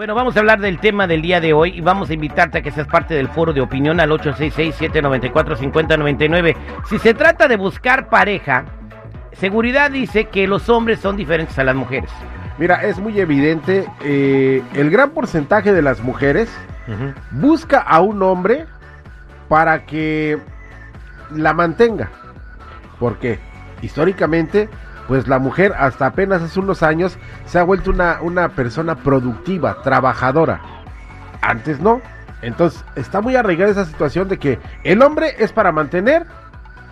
Bueno, vamos a hablar del tema del día de hoy y vamos a invitarte a que seas parte del foro de opinión al 866-794-5099. Si se trata de buscar pareja, seguridad dice que los hombres son diferentes a las mujeres. Mira, es muy evidente, eh, el gran porcentaje de las mujeres busca a un hombre para que la mantenga. ¿Por qué? Históricamente, pues la mujer hasta apenas hace unos años se ha vuelto una, una persona productiva, trabajadora. Antes no. Entonces está muy arraigada esa situación de que el hombre es para mantener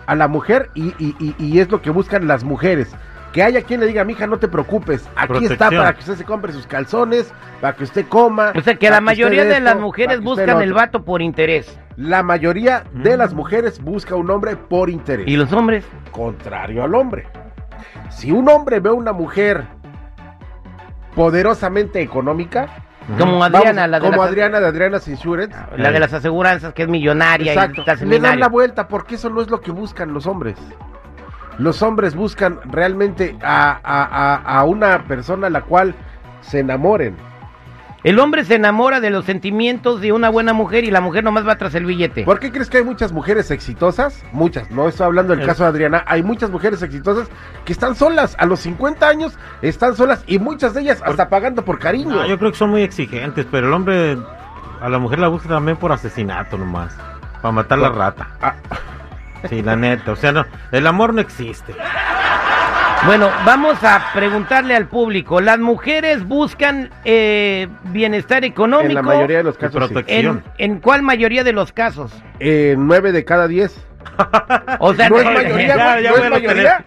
a la mujer y, y- y- y es lo que buscan las mujeres. Que haya quien le diga, mija, no te preocupes, aquí está para que usted se compre sus calzones, para que usted coma. O sea que la mayoría de las mujeres buscan el vato por interés. La mayoría de Mm. las mujeres busca un hombre por interés. ¿Y los hombres? contrario al hombre. Si un hombre ve a una mujer poderosamente económica, Como vamos, Adriana, la de como las, Adriana de Adriana's Insurance, la de las aseguranzas, que es millonaria exacto, y está le dan la vuelta porque eso no es lo que buscan los hombres. Los hombres buscan realmente a, a- a- a una persona a la cual se enamoren. El hombre se enamora de los sentimientos de una buena mujer y la mujer nomás va tras el billete. ¿Por qué crees que hay muchas mujeres exitosas? Muchas, no estoy hablando del caso de Adriana, hay muchas mujeres exitosas que están solas, a los 50 años están solas y muchas de ellas hasta pagando por cariño. Ah, yo creo que son muy exigentes, pero el hombre a la mujer la busca también por asesinato nomás. Para matar la rata. Ah, Sí, la neta. O sea, no, el amor no existe. Bueno, vamos a preguntarle al público. ¿Las mujeres buscan eh, bienestar económico? en la mayoría de los casos sí. ¿En, en cuál mayoría de los casos? Eh, nueve de cada diez. O sea, No es mayoría,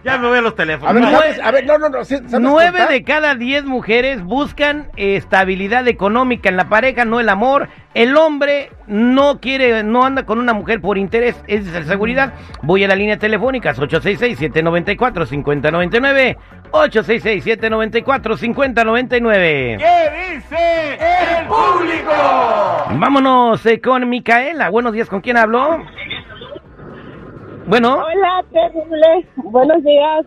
ya me voy a los A teléfonos. ver, Nueve- ¿sabes? a ver, no, no, no. ¿sí- sabes Nueve contar? de cada diez mujeres buscan estabilidad económica en la pareja, no el amor. El hombre no quiere, no anda con una mujer por interés, es de seguridad. Voy a la línea telefónica 866-794-5099. 866-794-5099. ¿Qué dice el público? Vámonos eh, con Micaela. Buenos días, ¿con quién hablo? Bueno, Hola, terrible. Buenos días.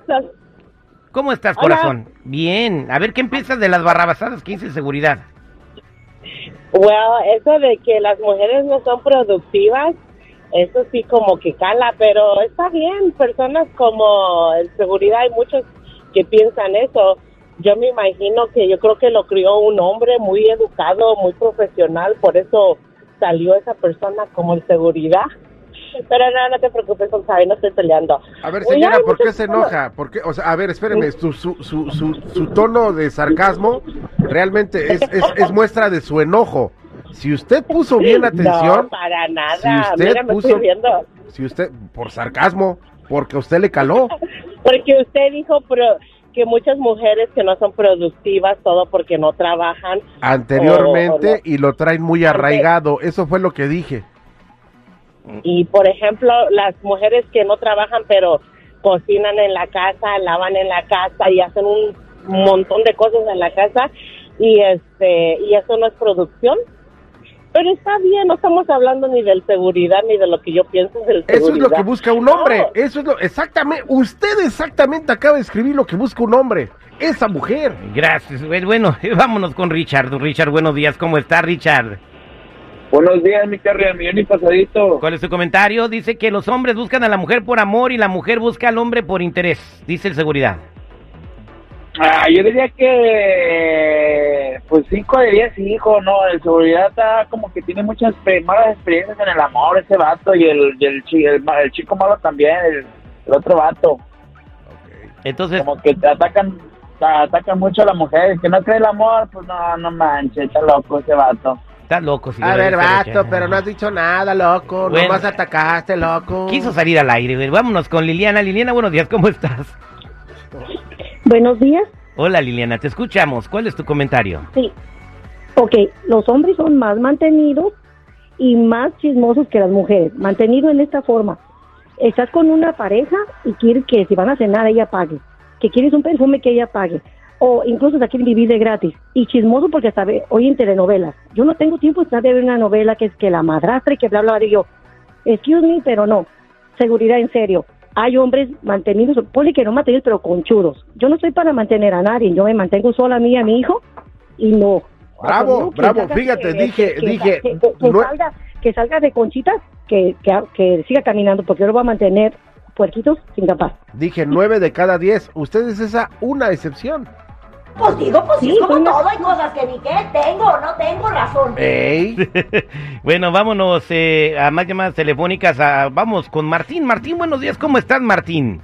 ¿cómo estás, Hola. corazón? Bien. A ver, ¿qué empiezas de las barrabasadas que hice seguridad? Well, eso de que las mujeres no son productivas, eso sí como que cala, pero está bien. Personas como en seguridad hay muchos que piensan eso. Yo me imagino que yo creo que lo crió un hombre muy educado, muy profesional, por eso salió esa persona como en seguridad. Pero no, no te preocupes, Gonzalo, no estoy peleando. A ver, señora, hay ¿por qué se enoja? ¿Por qué? O sea, a ver, espéreme, su, su, su, su, tono de sarcasmo realmente es, es, es muestra de su enojo. Si usted puso bien atención, No, para nada. Si usted Mira, me puso- estoy viendo. si usted, por sarcasmo, porque usted le caló. Porque usted dijo pro- que muchas mujeres que no son productivas, todo porque no trabajan. anteriormente O- o no. y lo traen muy arraigado. Eso fue lo que dije. Y, por ejemplo, las mujeres que no trabajan, pero cocinan en la casa, lavan en la casa y hacen un montón de cosas en la casa y este y eso no es producción. Pero está bien, no estamos hablando ni del seguridad ni de lo que yo pienso del seguridad. Eso es lo que busca un hombre. No. Eso es lo exactamente. Usted exactamente acaba de escribir lo que busca un hombre. Esa mujer. Gracias. Bueno, Bueno, vámonos con Richard. Richard, buenos días. ¿Cómo está, Richard? Buenos días, mi al millón y pasadito. ¿Cuál es su comentario? Dice que los hombres buscan a la mujer por amor y la mujer busca al hombre por interés. Dice el seguridad. Ah, yo diría que, pues, cinco de diez, hijo, ¿no? El seguridad está como que tiene muchas malas experiencias en el amor, ese vato, y el, y el, chico malo también, el, el otro vato. Entonces, Como que te atacan, te atacan mucho a la mujer. Que no cree el amor, pues no, no manches, está loco ese vato. Está loco. si A ver, vato, pero no has dicho nada, loco. Bueno. Nomás atacaste, loco. Quiso salir al aire. güey. Vámonos con Liliana. Liliana, buenos días. ¿Cómo estás? Buenos días. Hola, Liliana. Te escuchamos. ¿Cuál es tu comentario? Sí. Ok, los hombres son más mantenidos y más chismosos que las mujeres. Mantenido en esta forma. Estás con una pareja y quieres que si van a cenar ella pague. Que quieres un perfume que ella pague. O incluso se quieren vivir de gratis. Y chismoso porque hasta ve- oyen telenovelas. Yo no tengo tiempo de estar de ver una novela que es que la madrastra y que bla, bla, bla. Y yo, excuse me, pero no. Seguridad en serio. Hay hombres mantenidos, ponle que no mantenidos, pero conchudos. Yo no soy para mantener a nadie. Yo me mantengo sola a mí y a mi hijo y no. Bravo, bravo, fíjate, que- dije, que- dije, que, nue- salga, que salga de conchitas, que, que, que siga caminando, porque yo lo voy a mantener puerquitos sin capaz. dije nueve de cada diez. Usted es esa una excepción. Pues digo, pues sí, Sí, es como una- todo, hay cosas que ni que tengo o no tengo razón. Ey, bueno, vámonos eh, a más llamadas telefónicas. a- vamos con Martín. Martín, buenos días. ¿Cómo estás, Martín?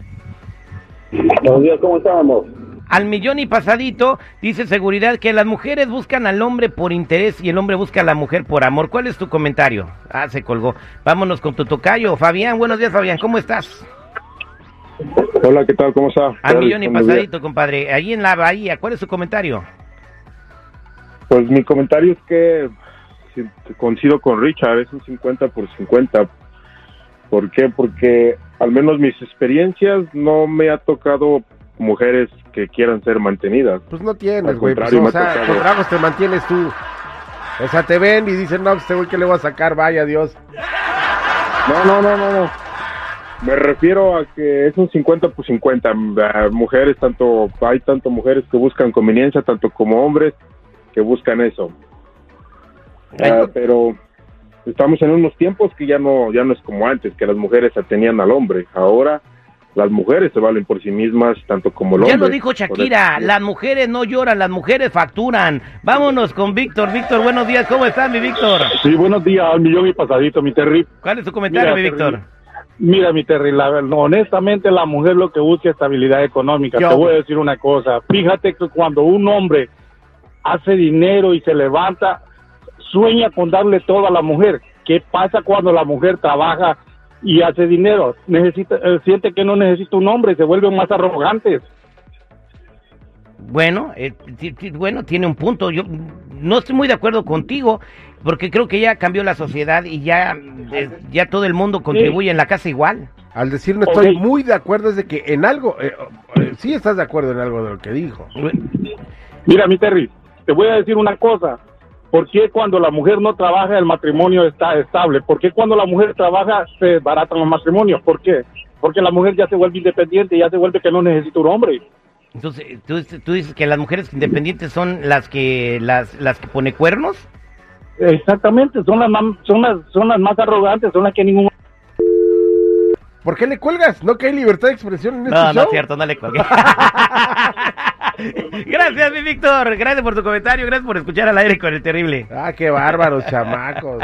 Buenos días, ¿cómo estamos? Al millón y pasadito, dice seguridad que las mujeres buscan al hombre por interés y el hombre busca a la mujer por amor. ¿Cuál es tu comentario? Ah, se colgó. Vámonos con tu tocayo. Fabián, buenos días, Fabián. ¿Cómo estás? Hola, ¿qué tal? ¿Cómo está? Al millón y pasadito, compadre. Ahí en la bahía, ¿cuál es tu comentario? Pues mi comentario es que coincido con Richard, es un 50 por 50. ¿Por qué? Porque al menos mis experiencias no me ha tocado mujeres que quieran ser mantenidas. pues no tienes, güey. Pues, o sea, tocado. con tragos te mantienes tú. O sea, te ven y dicen, no, pues este güey que le voy a sacar, vaya Dios. No, no, no, no, no. Me refiero a que es un 50 por 50. Ah, Mujeres, tanto, hay tanto mujeres que buscan conveniencia, tanto como hombres que buscan eso. Ah, pero estamos en unos tiempos que ya no, ya no es como antes, que las mujeres atenían al hombre. Ahora las mujeres se valen por sí mismas, tanto como el Ya hombre. lo dijo Shakira, las mujeres no lloran, las mujeres facturan. Vámonos con Víctor. Víctor, buenos días. ¿Cómo estás, mi Víctor? Sí, buenos días, al millón y pasadito, mi Terry. ¿Cuál es tu comentario, Mira, mi Víctor? Mira, mi Terry, la, honestamente la mujer lo que busca es estabilidad económica. Yo. Te voy a decir una cosa. Fíjate que cuando un hombre hace dinero y se levanta, sueña con darle todo a la mujer. ¿Qué pasa cuando la mujer trabaja y hace dinero? Necesita, eh, siente que no necesita un hombre, se vuelven más arrogantes. Bueno, eh, bueno, tiene un punto. Yo no estoy muy de acuerdo contigo porque creo que ya cambió la sociedad y ya, eh, ya todo el mundo contribuye en la casa igual. Al decir no estoy muy de acuerdo es de que en algo, eh, eh, sí estás de acuerdo en algo de lo que dijo. Mira, mi Terry, te voy a decir una cosa. ¿Por qué cuando la mujer no trabaja el matrimonio está estable? ¿Por qué cuando la mujer trabaja se desbaratan los matrimonios? ¿Por qué? Porque la mujer ya se vuelve independiente, ya se vuelve que no necesita un hombre. Entonces, ¿tú, tú dices que las mujeres independientes son las que las, las que pone cuernos? Exactamente, son las más, son las, son las más arrogantes, son las que ningún ¿Por qué le cuelgas? ¿No que hay libertad de expresión en este No, no show? es cierto, no le colgué. gracias, mi Víctor. Gracias por tu comentario. Gracias por escuchar al aire con el terrible. Ah, qué bárbaros, chamacos.